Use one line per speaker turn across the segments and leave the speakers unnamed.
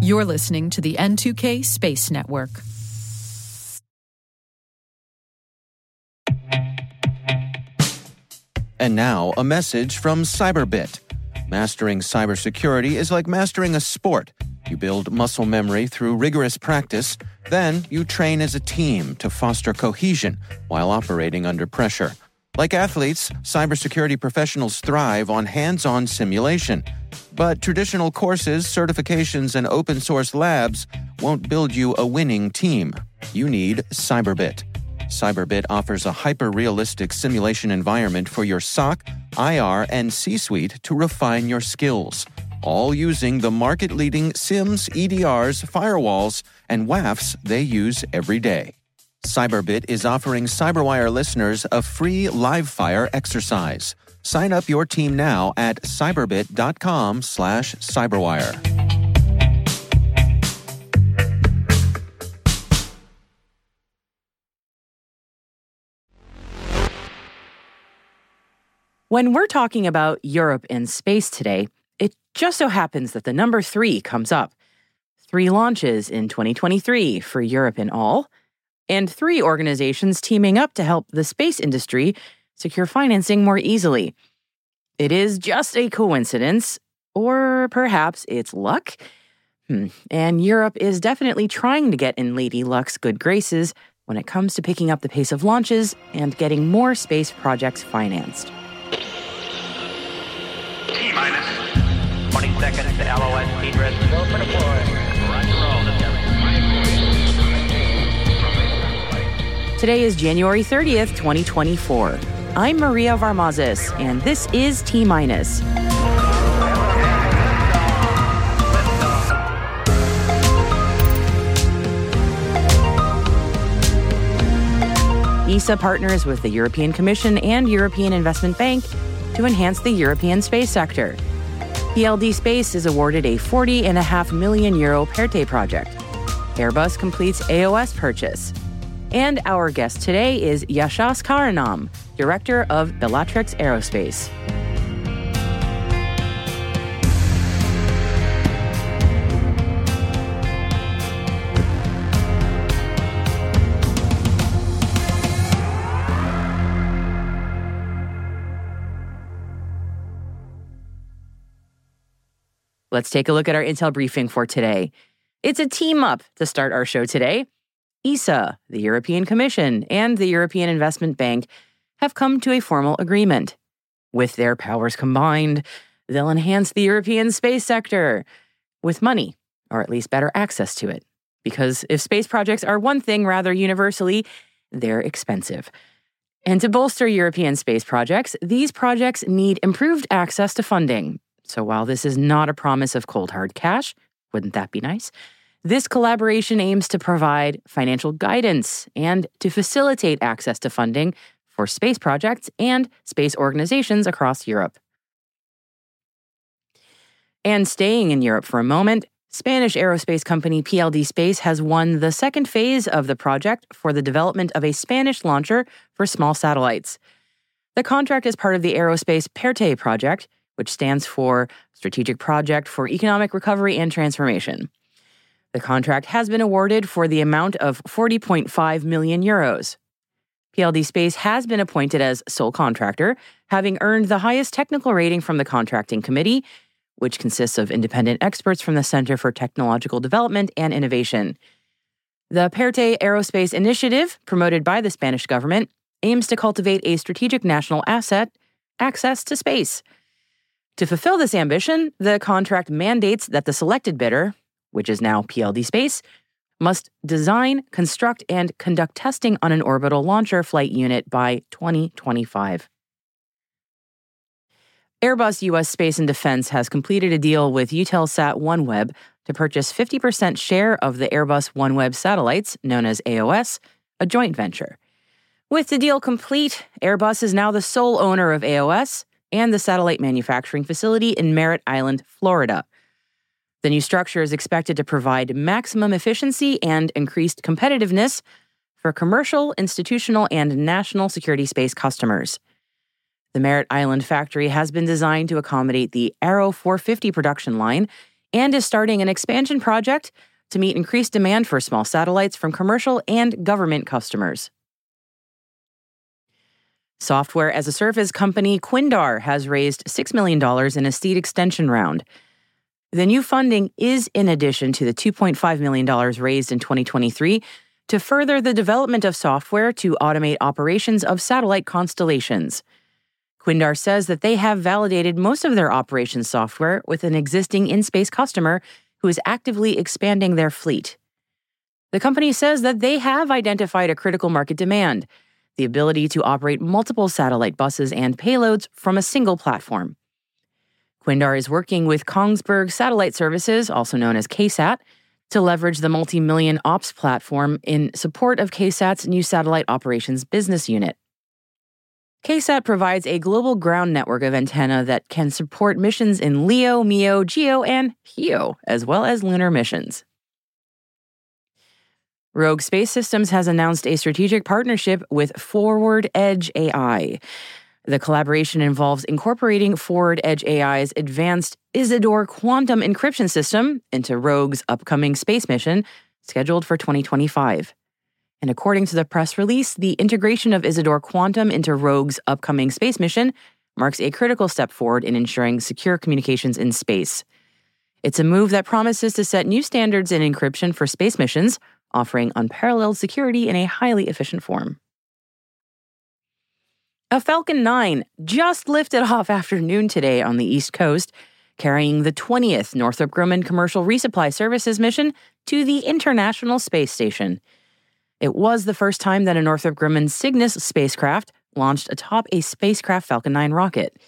You're listening to the N2K Space Network.
And now, a message from Cyberbit. Mastering cybersecurity is like mastering a sport. You build muscle memory through rigorous practice, then you train as a team to foster cohesion while operating under pressure. Like athletes, cybersecurity professionals thrive on hands on simulation. But traditional courses, certifications, and open source labs won't build you a winning team. You need Cyberbit. Cyberbit offers a hyper realistic simulation environment for your SOC, IR, and C suite to refine your skills, all using the market leading SIEMs, EDRs, firewalls, and WAFs they use every day. Cyberbit is offering Cyberwire listeners a free live fire exercise. Sign up your team now at cyberbit.com slash cyberwire.
When we're talking about Europe and space today, it just so happens that the number three comes up. Three launches in 2023 for Europe in all – and three organizations teaming up to help the space industry secure financing more easily. It is just a coincidence, or perhaps it's luck. Hmm. And Europe is definitely trying to get in Lady Luck's good graces when it comes to picking up the pace of launches and getting more space projects financed.
T minus 20 seconds to LOS speed rest. Go for. Roger roll.
Today is January 30th, 2024. I'm Maria Varmazis, and this is T Minus. ESA partners with the European Commission and European Investment Bank to enhance the European space sector. PLD Space is awarded a 40.5 million euro PERTE project. Airbus completes AOS purchase. And our guest today is Yashas Karanam, director of Bellatrix Aerospace. Let's take a look at our intel briefing for today. It's a team up to start our show today. ESA, the European Commission, and the European Investment Bank have come to a formal agreement. With their powers combined, they'll enhance the European space sector with money, or at least better access to it. Because if space projects are one thing rather universally, they're expensive. And to bolster European space projects, these projects need improved access to funding. So while this is not a promise of cold hard cash, wouldn't that be nice? This collaboration aims to provide financial guidance and to facilitate access to funding for space projects and space organizations across Europe. And staying in Europe for a moment, Spanish aerospace company PLD Space has won the second phase of the project for the development of a Spanish launcher for small satellites. The contract is part of the Aerospace PERTE project, which stands for Strategic Project for Economic Recovery and Transformation. The contract has been awarded for the amount of 40.5 million euros. PLD Space has been appointed as sole contractor, having earned the highest technical rating from the contracting committee, which consists of independent experts from the Center for Technological Development and Innovation. The PERTE Aerospace Initiative, promoted by the Spanish government, aims to cultivate a strategic national asset, access to space. To fulfill this ambition, the contract mandates that the selected bidder, which is now PLD Space, must design, construct, and conduct testing on an orbital launcher flight unit by 2025. Airbus US Space and Defense has completed a deal with Eutelsat OneWeb to purchase 50% share of the Airbus OneWeb satellites, known as AOS, a joint venture. With the deal complete, Airbus is now the sole owner of AOS and the satellite manufacturing facility in Merritt Island, Florida. The new structure is expected to provide maximum efficiency and increased competitiveness for commercial, institutional, and national security space customers. The Merritt Island factory has been designed to accommodate the Arrow 450 production line and is starting an expansion project to meet increased demand for small satellites from commercial and government customers. Software as a service company Quindar has raised $6 million in a seed extension round. The new funding is in addition to the $2.5 million raised in 2023 to further the development of software to automate operations of satellite constellations. Quindar says that they have validated most of their operations software with an existing in space customer who is actively expanding their fleet. The company says that they have identified a critical market demand the ability to operate multiple satellite buses and payloads from a single platform. Quindar is working with Kongsberg Satellite Services, also known as KSAT, to leverage the multi million ops platform in support of KSAT's new satellite operations business unit. KSAT provides a global ground network of antenna that can support missions in LEO, MEO, GEO, and HEO, as well as lunar missions. Rogue Space Systems has announced a strategic partnership with Forward Edge AI. The collaboration involves incorporating Forward Edge AI's advanced Isidore quantum encryption system into Rogue's upcoming space mission, scheduled for 2025. And according to the press release, the integration of Isidore Quantum into Rogue's upcoming space mission marks a critical step forward in ensuring secure communications in space. It's a move that promises to set new standards in encryption for space missions, offering unparalleled security in a highly efficient form. A Falcon 9 just lifted off after noon today on the East Coast, carrying the 20th Northrop Grumman Commercial Resupply Services mission to the International Space Station. It was the first time that a Northrop Grumman Cygnus spacecraft launched atop a SpaceX Falcon 9 rocket.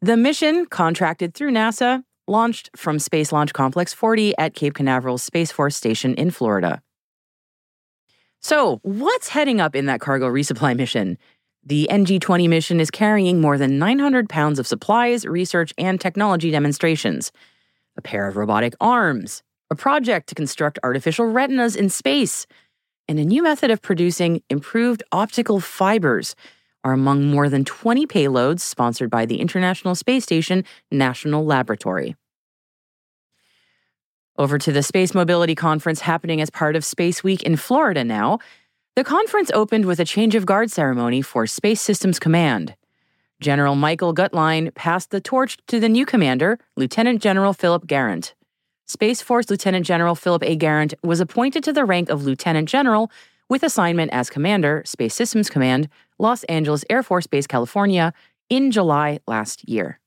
The mission, contracted through NASA, launched from Space Launch Complex 40 at Cape Canaveral Space Force Station in Florida. So, what's heading up in that cargo resupply mission? The NG 20 mission is carrying more than 900 pounds of supplies, research, and technology demonstrations, a pair of robotic arms, a project to construct artificial retinas in space, and a new method of producing improved optical fibers are among more than 20 payloads sponsored by the International Space Station National Laboratory. Over to the Space Mobility Conference happening as part of Space Week in Florida now. The conference opened with a change of guard ceremony for Space Systems Command. General Michael Guetlein passed the torch to the new commander, Lieutenant General Philip Garant. Space Force Lieutenant General Philip A. Garant was appointed to the rank of Lieutenant General with assignment as Commander, Space Systems Command, Los Angeles Air Force Base, California, in July last year.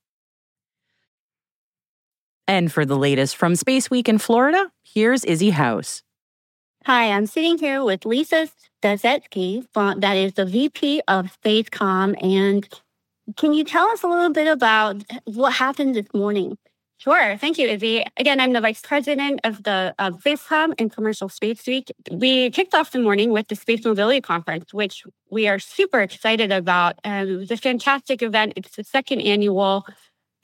And for the latest from Space Week in Florida, here's Izzy House.
Hi, I'm sitting here with Lisa Stazetsky, that is the VP of Spacecom. And can you tell us a little bit about what happened this morning?
Sure. Thank you, Izzy. Again, I'm the vice president of the Spacecom and Commercial Space Week. We kicked off the morning with the Space Mobility Conference, which we are super excited about. Um, it was a fantastic event. It's the second annual.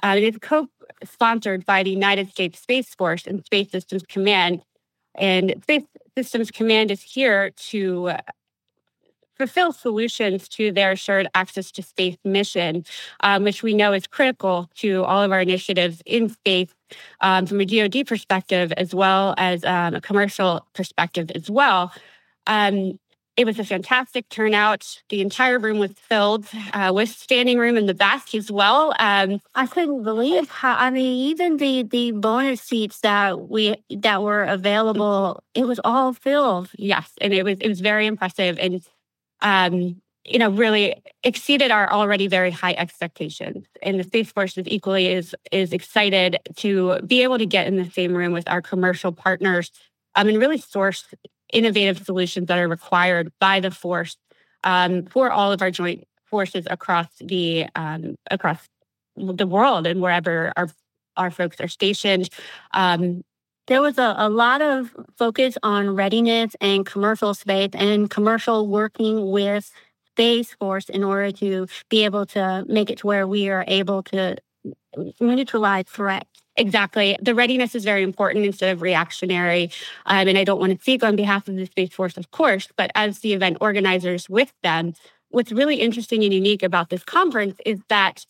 Uh, it is co-sponsored by the United States Space Force and Space Systems Command. And Space Systems Command is here to fulfill solutions to their assured access to space mission, um, which we know is critical to all of our initiatives in space um, from a DoD perspective as well as um, a commercial perspective as well. Um, it was a fantastic turnout. The entire room was filled uh, with standing room in the back as well. Um,
I couldn't believe how. I mean, even the the bonus seats that we that were available, it was all filled.
Yes, and it was it was very impressive. And um, you know, really exceeded our already very high expectations. And the Space Force is equally is is excited to be able to get in the same room with our commercial partners um, and really source innovative solutions that are required by the force um, for all of our joint forces across the um, across the world and wherever our our folks are stationed. Um,
there was a, a lot of focus on readiness and commercial space and commercial working with Space Force in order to be able to make it to where we are able to neutralize threats.
Exactly. The readiness is very important instead of reactionary. Um, and I don't want to speak on behalf of the Space Force, of course, but as the event organizers with them, what's really interesting and unique about this conference is that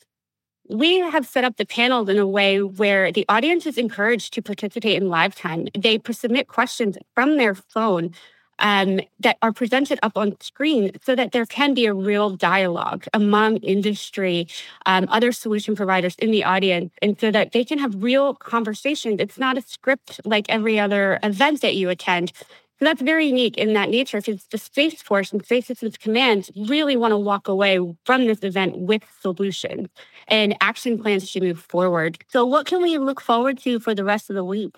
we have set up the panels in a way where the audience is encouraged to participate in live time. They submit questions from their phone um, that are presented up on screen so that there can be a real dialogue among industry, um, other solution providers in the audience, and so that they can have real conversations. It's not a script like every other event that you attend. So that's very unique in that nature because the Space Force and Space Systems Command really want to walk away from this event with solutions and action plans to move forward. So, what can we look forward to for the rest of the week?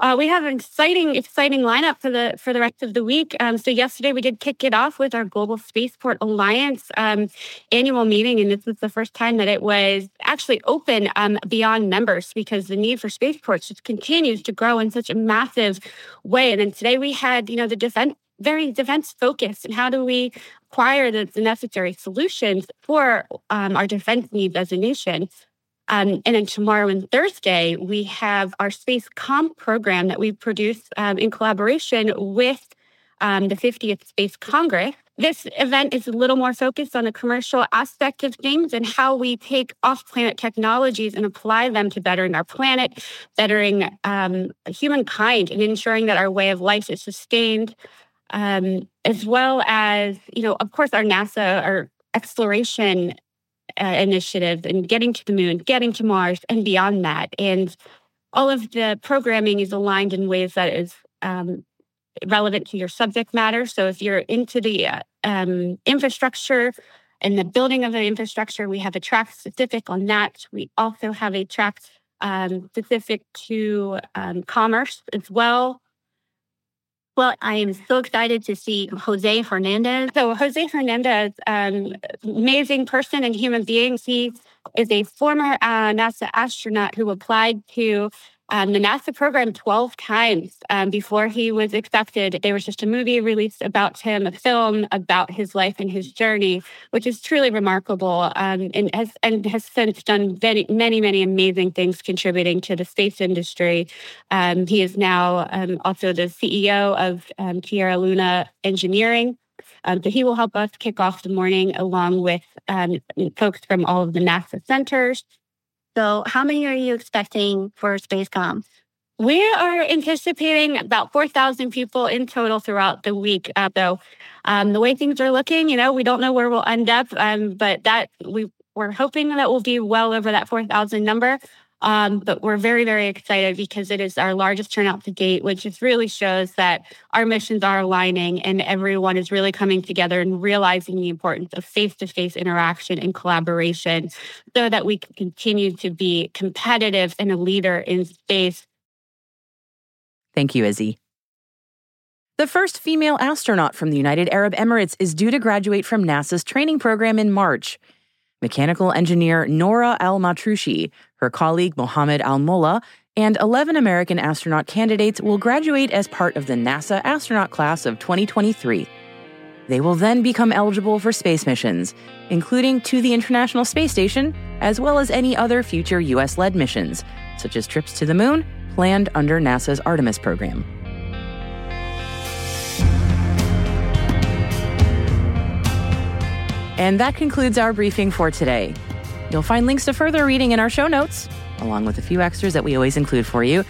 Uh, we have an exciting, exciting lineup for the for the rest of the week. Um, so yesterday we did kick it off with our Global Spaceport Alliance um, annual meeting, and this was the first time that it was actually open um, beyond members because the need for spaceports just continues to grow in such a massive way. And then today we had, you know, the defense very defense focused and how do we acquire the, the necessary solutions for um, our defense needs as a nation. Um, and then tomorrow and Thursday, we have our SpaceCom program that we produce um, in collaboration with um, the 50th Space Congress. This event is a little more focused on the commercial aspect of things and how we take off planet technologies and apply them to bettering our planet, bettering um, humankind, and ensuring that our way of life is sustained, um, as well as, you know, of course, our NASA, our exploration uh, initiatives and getting to the moon, getting to Mars, and beyond that. And all of the programming is aligned in ways that is um, relevant to your subject matter. So if you're into the uh, um, infrastructure and the building of the infrastructure, we have a track specific on that. We also have a track um, specific to um, commerce as well. Well, I am so excited to see Jose Hernandez. So, Jose Hernandez, um, amazing person and human being. He is a former uh, NASA astronaut who applied to um, the NASA program 12 times um, before he was accepted. There was just a movie released about him, a film about his life and his journey, which is truly remarkable um, and, has, and has since done many, many, many amazing things contributing to the space industry. Um, he is now um, also the CEO of um, Tierra Luna Engineering. Um, so he will help us kick off the morning along with folks from all of the NASA centers. So, how many are you expecting for SpaceCom? We are anticipating about 4,000 people in total throughout the week. Uh, so, um, the way things are looking, you know, we don't know where we'll end up, um, but that we we're hoping that we'll be well over that 4,000 number. Um, but we're very, very excited because it is our largest turnout to date, which just really shows that our missions are aligning and everyone is really coming together and realizing the importance of face to face interaction and collaboration so that we can continue to be competitive and a leader in space.
Thank you, Izzy. The first female astronaut from the United Arab Emirates is due to graduate from NASA's training program in March mechanical engineer Nora Al Matrushi, her colleague Mohammed Al Molla, and 11 American astronaut candidates will graduate as part of the NASA astronaut class of 2023. They will then become eligible for space missions, including to the International Space Station, as well as any other future U.S. led missions, such as trips to the moon planned under NASA's Artemis program. And that concludes our briefing for today. You'll find links to further reading in our show notes, along with a few extras that we always include for you,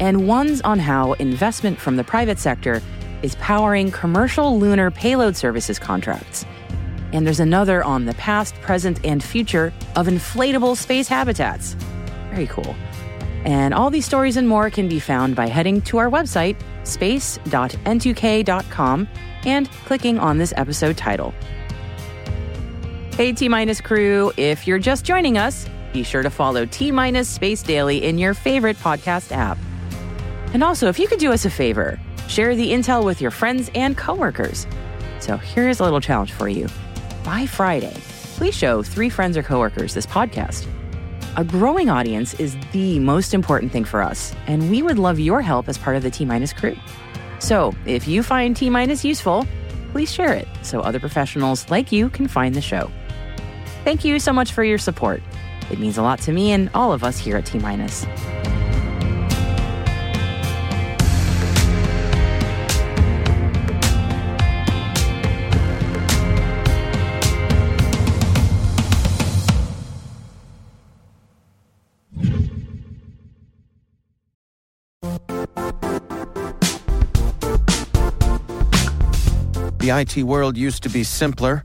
and ones on how investment from the private sector is powering commercial lunar payload services contracts. And there's another on the past, present, and future of inflatable space habitats. Very cool. And all these stories and more can be found by heading to our website, space.n2k.com, and clicking on this episode title. Hey, T Minus crew, if you're just joining us, be sure to follow T Minus Space Daily in your favorite podcast app. And also, if you could do us a favor, share the intel with your friends and coworkers. So here's a little challenge for you. By Friday, please show three friends or coworkers this podcast. A growing audience is the most important thing for us, and we would love your help as part of the T Minus crew. So if you find T Minus useful, please share it so other professionals like you can find the show. Thank you so much for your support. It means a lot to me and all of us here at T Minus.
The IT world used to be simpler.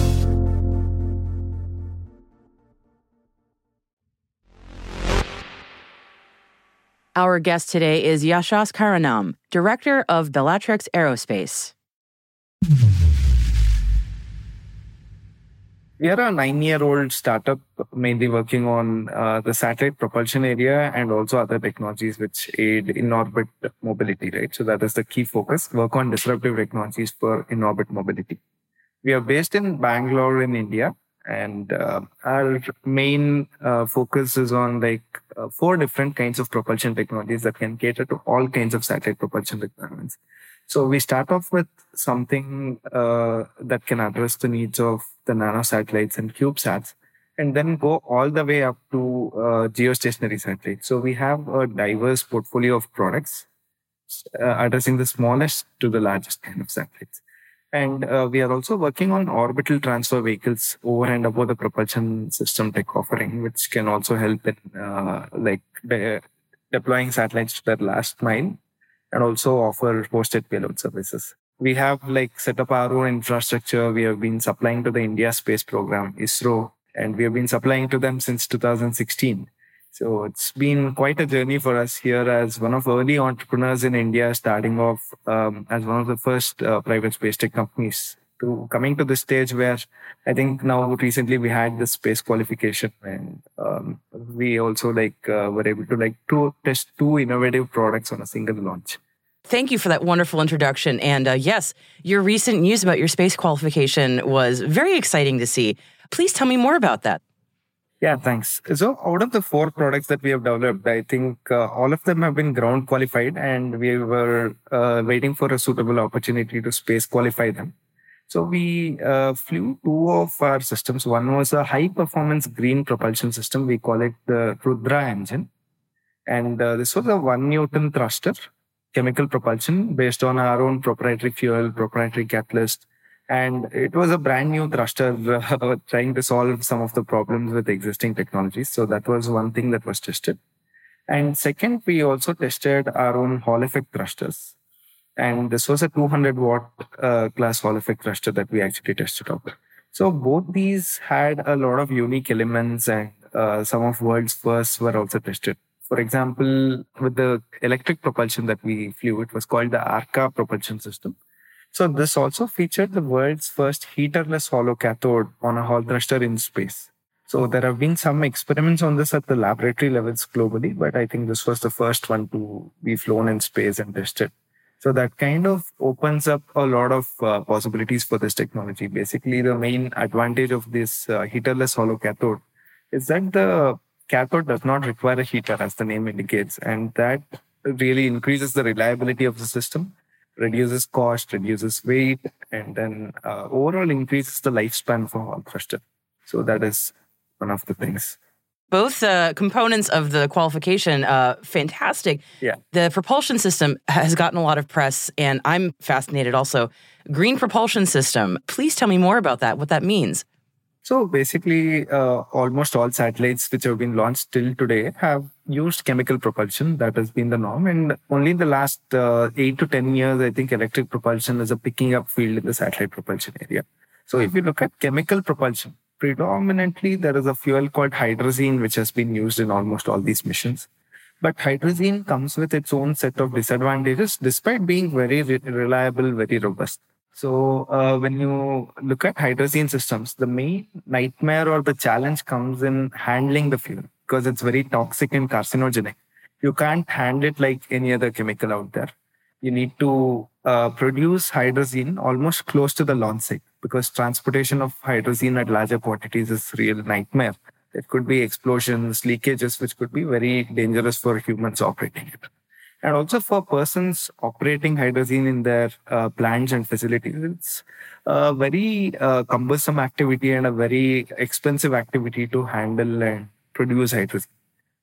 Our guest today is Yashas Karanam, director of Bellatrix Aerospace.
We are a nine year old startup mainly working on uh, the satellite propulsion area and also other technologies which aid in orbit mobility, right? So that is the key focus work on disruptive technologies for in orbit mobility. We are based in Bangalore in India and uh, our main uh, focus is on like uh, four different kinds of propulsion technologies that can cater to all kinds of satellite propulsion requirements. So we start off with something uh, that can address the needs of the nano satellites and CubeSats, and then go all the way up to uh, geostationary satellites. So we have a diverse portfolio of products uh, addressing the smallest to the largest kind of satellites. And uh, we are also working on orbital transfer vehicles over and above the propulsion system tech offering, which can also help in uh, like de- deploying satellites to their last mile and also offer hosted payload services. We have like set up our own infrastructure. We have been supplying to the India Space Program, ISRO, and we have been supplying to them since 2016. So it's been quite a journey for us here as one of early entrepreneurs in India, starting off um, as one of the first uh, private space tech companies to coming to the stage where I think now recently we had the space qualification and um, we also like uh, were able to like test two innovative products on a single launch.
Thank you for that wonderful introduction. And uh, yes, your recent news about your space qualification was very exciting to see. Please tell me more about that.
Yeah, thanks. So, out of the four products that we have developed, I think uh, all of them have been ground qualified, and we were uh, waiting for a suitable opportunity to space qualify them. So, we uh, flew two of our systems. One was a high performance green propulsion system. We call it the Rudra engine. And uh, this was a one Newton thruster chemical propulsion based on our own proprietary fuel, proprietary catalyst. And it was a brand new thruster uh, trying to solve some of the problems with existing technologies. So that was one thing that was tested. And second, we also tested our own Hall effect thrusters. And this was a 200 watt uh, class Hall effect thruster that we actually tested out. So both these had a lot of unique elements and uh, some of world's firsts were also tested. For example, with the electric propulsion that we flew, it was called the ARKA propulsion system. So this also featured the world's first heaterless hollow cathode on a Hall thruster in space. So there have been some experiments on this at the laboratory levels globally, but I think this was the first one to be flown in space and tested. So that kind of opens up a lot of uh, possibilities for this technology. Basically, the main advantage of this uh, heaterless hollow cathode is that the cathode does not require a heater, as the name indicates, and that really increases the reliability of the system, reduces cost, reduces weight, and then uh, overall increases the lifespan for thruster. So that is one of the things.
Both uh, components of the qualification, uh, fantastic.
Yeah.
The propulsion system has gotten a lot of press, and I'm fascinated also. Green propulsion system. Please tell me more about that, what that means.
So basically, uh, almost all satellites which have been launched till today have used chemical propulsion. That has been the norm. And only in the last uh, eight to 10 years, I think electric propulsion is a picking up field in the satellite propulsion area. So if you look at chemical propulsion, predominantly there is a fuel called hydrazine, which has been used in almost all these missions. But hydrazine comes with its own set of disadvantages, despite being very re- reliable, very robust. So uh, when you look at hydrazine systems, the main nightmare or the challenge comes in handling the fuel because it's very toxic and carcinogenic. You can't handle it like any other chemical out there. You need to uh, produce hydrazine almost close to the launch site because transportation of hydrazine at larger quantities is real nightmare. There could be explosions, leakages, which could be very dangerous for humans operating it. And also for persons operating hydrazine in their uh, plants and facilities, it's a very uh, cumbersome activity and a very expensive activity to handle and produce hydrazine.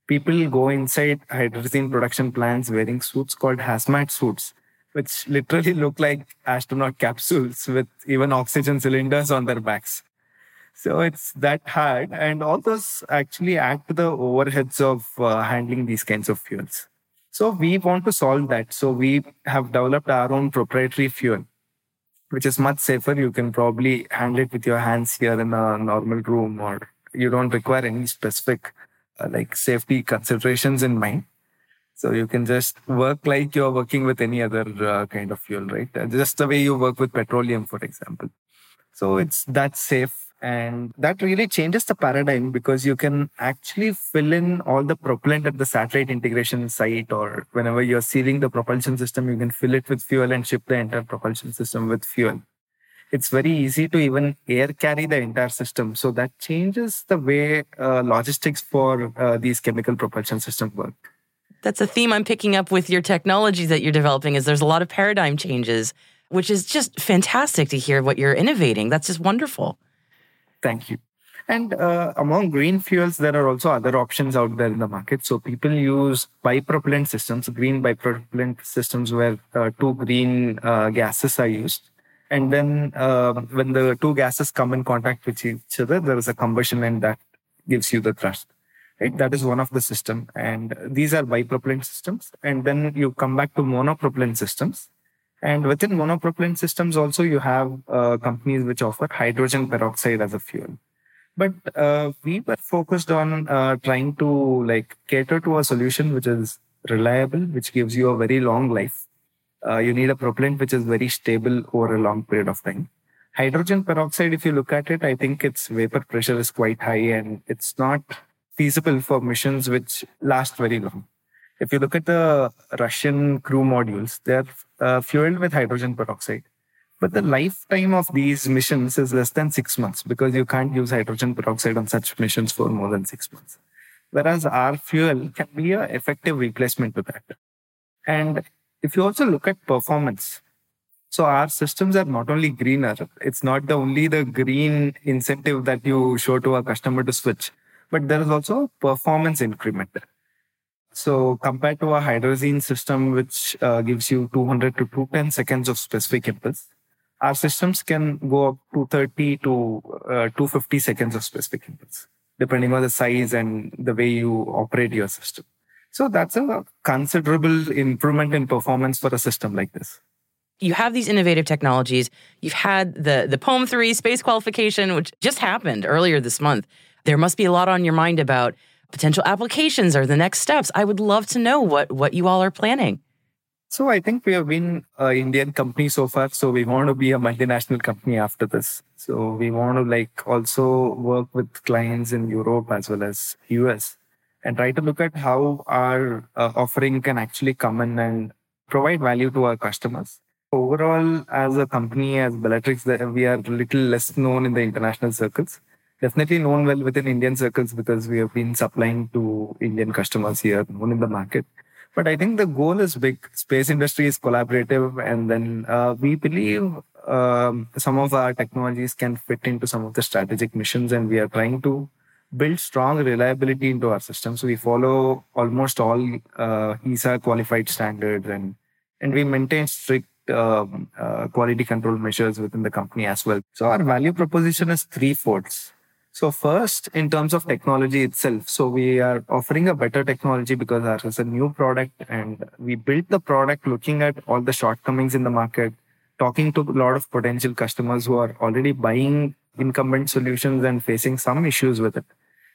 People go inside hydrazine production plants wearing suits called hazmat suits, which literally look like astronaut capsules with even oxygen cylinders on their backs. So it's that hard. And all those actually add to the overheads of uh, handling these kinds of fuels. So we want to solve that. So we have developed our own proprietary fuel, which is much safer. You can probably handle it with your hands here in a normal room, or you don't require any specific uh, like safety considerations in mind. So you can just work like you're working with any other uh, kind of fuel, right? Uh, just the way you work with petroleum, for example. So it's that safe and that really changes the paradigm because you can actually fill in all the propellant at the satellite integration site or whenever you're sealing the propulsion system, you can fill it with fuel and ship the entire propulsion system with fuel. It's very easy to even air carry the entire system. So that changes the way uh, logistics for uh, these chemical propulsion systems work.
That's a theme I'm picking up with your technologies that you're developing is there's a lot of paradigm changes, which is just fantastic to hear what you're innovating. That's just wonderful.
Thank you. And uh, among green fuels, there are also other options out there in the market. So people use bipropellant systems, green bipropellant systems where uh, two green uh, gases are used. And then uh, when the two gases come in contact with each other, there is a combustion and that gives you the thrust. Right? That is one of the system. And these are bipropellant systems. And then you come back to monopropellant systems. And within monopropellant systems, also you have uh, companies which offer hydrogen peroxide as a fuel. But uh, we were focused on uh, trying to like cater to a solution which is reliable, which gives you a very long life. Uh, you need a propellant which is very stable over a long period of time. Hydrogen peroxide, if you look at it, I think its vapor pressure is quite high and it's not feasible for missions which last very long. If you look at the Russian crew modules, they're uh, fueled with hydrogen peroxide. But the lifetime of these missions is less than six months because you can't use hydrogen peroxide on such missions for more than six months. Whereas our fuel can be an effective replacement to that. And if you also look at performance, so our systems are not only greener, it's not the only the green incentive that you show to a customer to switch, but there is also performance increment. So compared to a hydrazine system, which uh, gives you 200 to 210 seconds of specific impulse, our systems can go up to 30 to uh, 250 seconds of specific impulse, depending on the size and the way you operate your system. So that's a considerable improvement in performance for a system like this.
You have these innovative technologies. You've had the the POEM 3 space qualification, which just happened earlier this month. There must be a lot on your mind about potential applications or the next steps. I would love to know what what you all are planning.
So I think we have been an Indian company so far. So we want to be a multinational company after this. So we want to like also work with clients in Europe as well as US and try to look at how our uh, offering can actually come in and provide value to our customers. Overall, as a company, as Bellatrix, we are a little less known in the international circles definitely known well within Indian circles because we have been supplying to Indian customers here, known in the market. But I think the goal is big. Space industry is collaborative, and then uh, we believe um, some of our technologies can fit into some of the strategic missions, and we are trying to build strong reliability into our systems. We follow almost all uh, ESA qualified standards, and and we maintain strict um, uh, quality control measures within the company as well. So our value proposition is three folds. So first, in terms of technology itself, so we are offering a better technology because ours is a new product and we built the product looking at all the shortcomings in the market, talking to a lot of potential customers who are already buying incumbent solutions and facing some issues with it.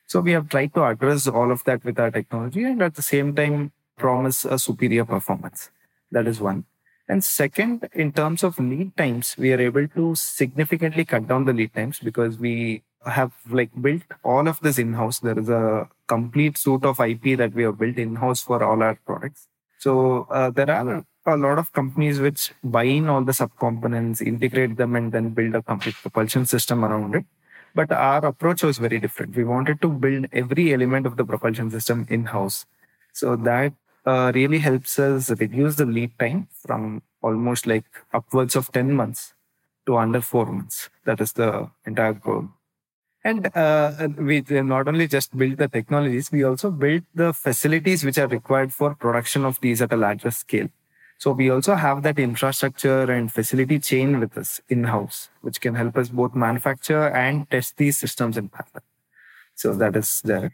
So we have tried to address all of that with our technology and at the same time promise a superior performance. That is one. And second, in terms of lead times, we are able to significantly cut down the lead times because we have like built all of this in-house. There is a complete suite of IP that we have built in-house for all our products. So uh, there are a lot of companies which buy in all the subcomponents, integrate them, and then build a complete propulsion system around it. But our approach was very different. We wanted to build every element of the propulsion system in-house. So that uh, really helps us reduce the lead time from almost like upwards of 10 months to under four months. That is the entire goal. And uh, we not only just build the technologies, we also build the facilities which are required for production of these at a larger scale. So we also have that infrastructure and facility chain with us in house, which can help us both manufacture and test these systems in parallel. So that is there.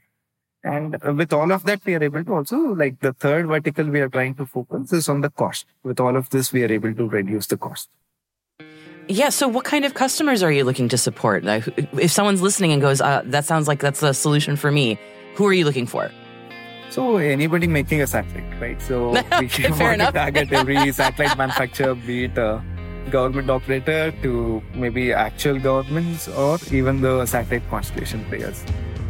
And with all of that, we are able to also, like the third vertical we are trying to focus is on the cost. With all of this, we are able to reduce the cost.
Yeah. So, what kind of customers are you looking to support? If someone's listening and goes, uh, "That sounds like that's the solution for me," who are you looking for?
So, anybody making a satellite, right? So, we can want to target every satellite manufacturer, be it a government operator to maybe actual governments or even the satellite constellation players.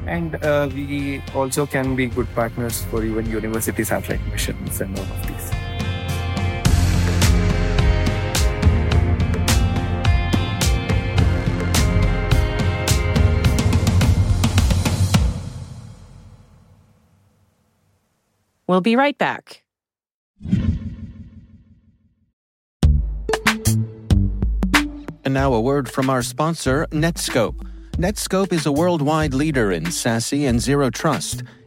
And uh, we also can be good partners for even university satellite missions and all of these.
We'll be right back.
And now a word from our sponsor, Netskope. Netskope is a worldwide leader in SASE and zero trust.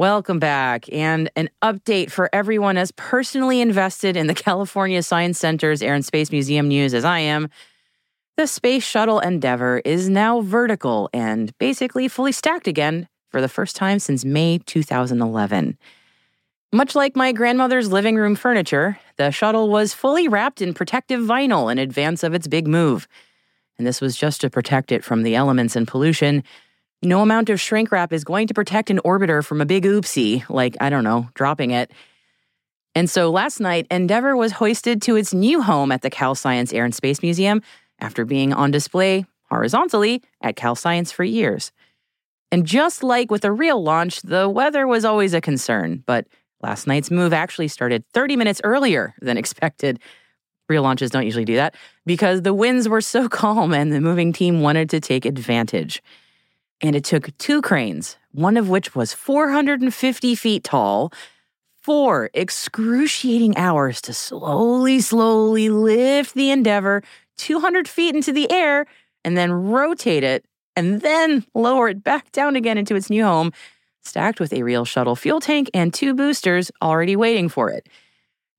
Welcome back. And an update for everyone as personally invested in the California Science Center's Air and Space Museum news as I am. The Space Shuttle Endeavour is now vertical and basically fully stacked again for the first time since May 2011. Much like my grandmother's living room furniture, the shuttle was fully wrapped in protective vinyl in advance of its big move. And this was just to protect it from the elements and pollution. No amount of shrink wrap is going to protect an orbiter from a big oopsie, like, I don't know, dropping it. And so last night, Endeavour was hoisted to its new home at the Cal Science Air and Space Museum after being on display horizontally at Cal Science for years. And just like with a real launch, the weather was always a concern, but last night's move actually started 30 minutes earlier than expected. Real launches don't usually do that because the winds were so calm and the moving team wanted to take advantage. And it took two cranes, one of which was 450 feet tall, four excruciating hours to slowly, slowly lift the Endeavour 200 feet into the air and then rotate it and then lower it back down again into its new home, stacked with a real shuttle fuel tank and two boosters already waiting for it.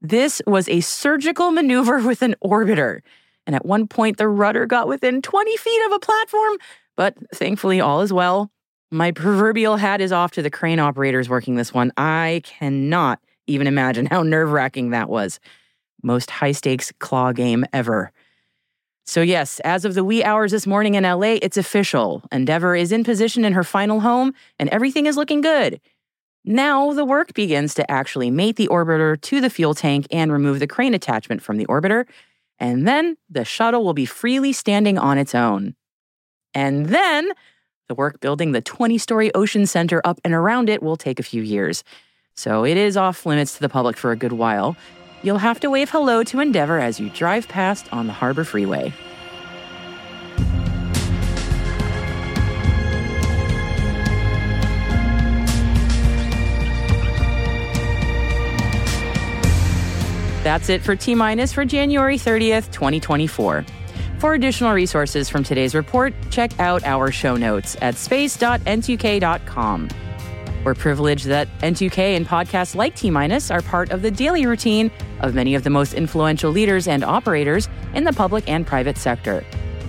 This was a surgical maneuver with an orbiter. And at one point, the rudder got within 20 feet of a platform, but thankfully, all is well. My proverbial hat is off to the crane operators working this one. I cannot even imagine how nerve wracking that was. Most high stakes claw game ever. So, yes, as of the wee hours this morning in LA, it's official. Endeavour is in position in her final home, and everything is looking good. Now, the work begins to actually mate the orbiter to the fuel tank and remove the crane attachment from the orbiter. And then the shuttle will be freely standing on its own. And then the work building the 20 story Oschin center up and around it will take a few years. So it is off limits to the public for a good while. You'll have to wave hello to Endeavour as you drive past on the Harbor Freeway. That's it for T Minus for January 30th, 2024. For additional resources from today's report, check out our show notes at space.n2k.com. We're privileged that N2K and podcasts like T Minus are part of the daily routine of many of the most influential leaders and operators in the public and private sector,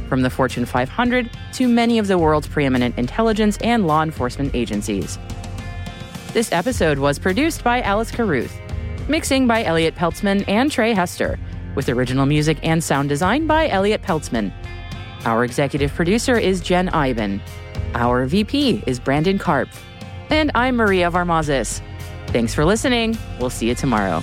from the Fortune 500 to many of the world's preeminent intelligence and law enforcement agencies. This episode was produced by Alice Carruth, mixing by Elliot Peltzman and Trey Hester, with original music and sound design by Elliot Peltzman. Our executive producer is Jen Eiben. Our VP is Brandon Karp. And I'm Maria Varmazis. Thanks for listening. We'll see you tomorrow.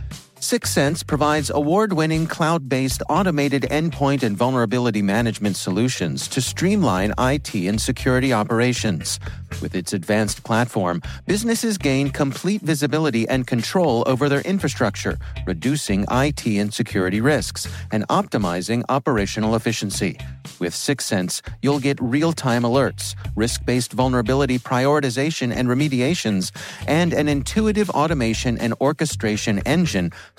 Syxsense provides award winning cloud based automated endpoint and vulnerability management solutions to streamline IT and security operations. With its advanced platform, businesses gain complete visibility and control over their infrastructure, reducing IT and security risks and optimizing operational efficiency. With Syxsense, you'll get real time alerts, risk based vulnerability prioritization and remediations, and an intuitive automation and orchestration engine